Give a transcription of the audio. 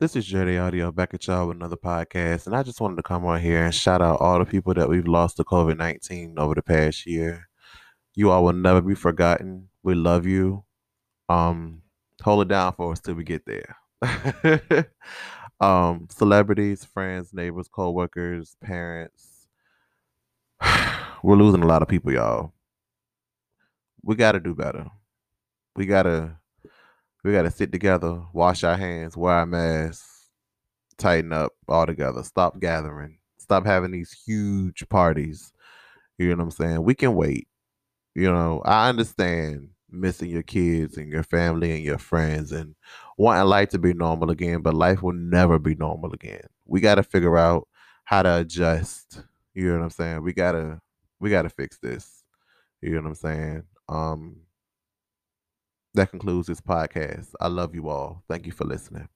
This is Jerry Audio back at y'all with another podcast. And I just wanted to come on here and shout out all the people that we've lost to COVID 19 over the past year. You all will never be forgotten. We love you. Um, hold it down for us till we get there. um, celebrities, friends, neighbors, co-workers, parents. We're losing a lot of people, y'all. We gotta do better. We gotta we gotta sit together, wash our hands, wear our masks, tighten up all together, stop gathering, stop having these huge parties. You know what I'm saying? We can wait. You know, I understand missing your kids and your family and your friends and wanting life to be normal again, but life will never be normal again. We got to figure out how to adjust. You know what I'm saying? We got to we got to fix this. You know what I'm saying? Um that concludes this podcast. I love you all. Thank you for listening.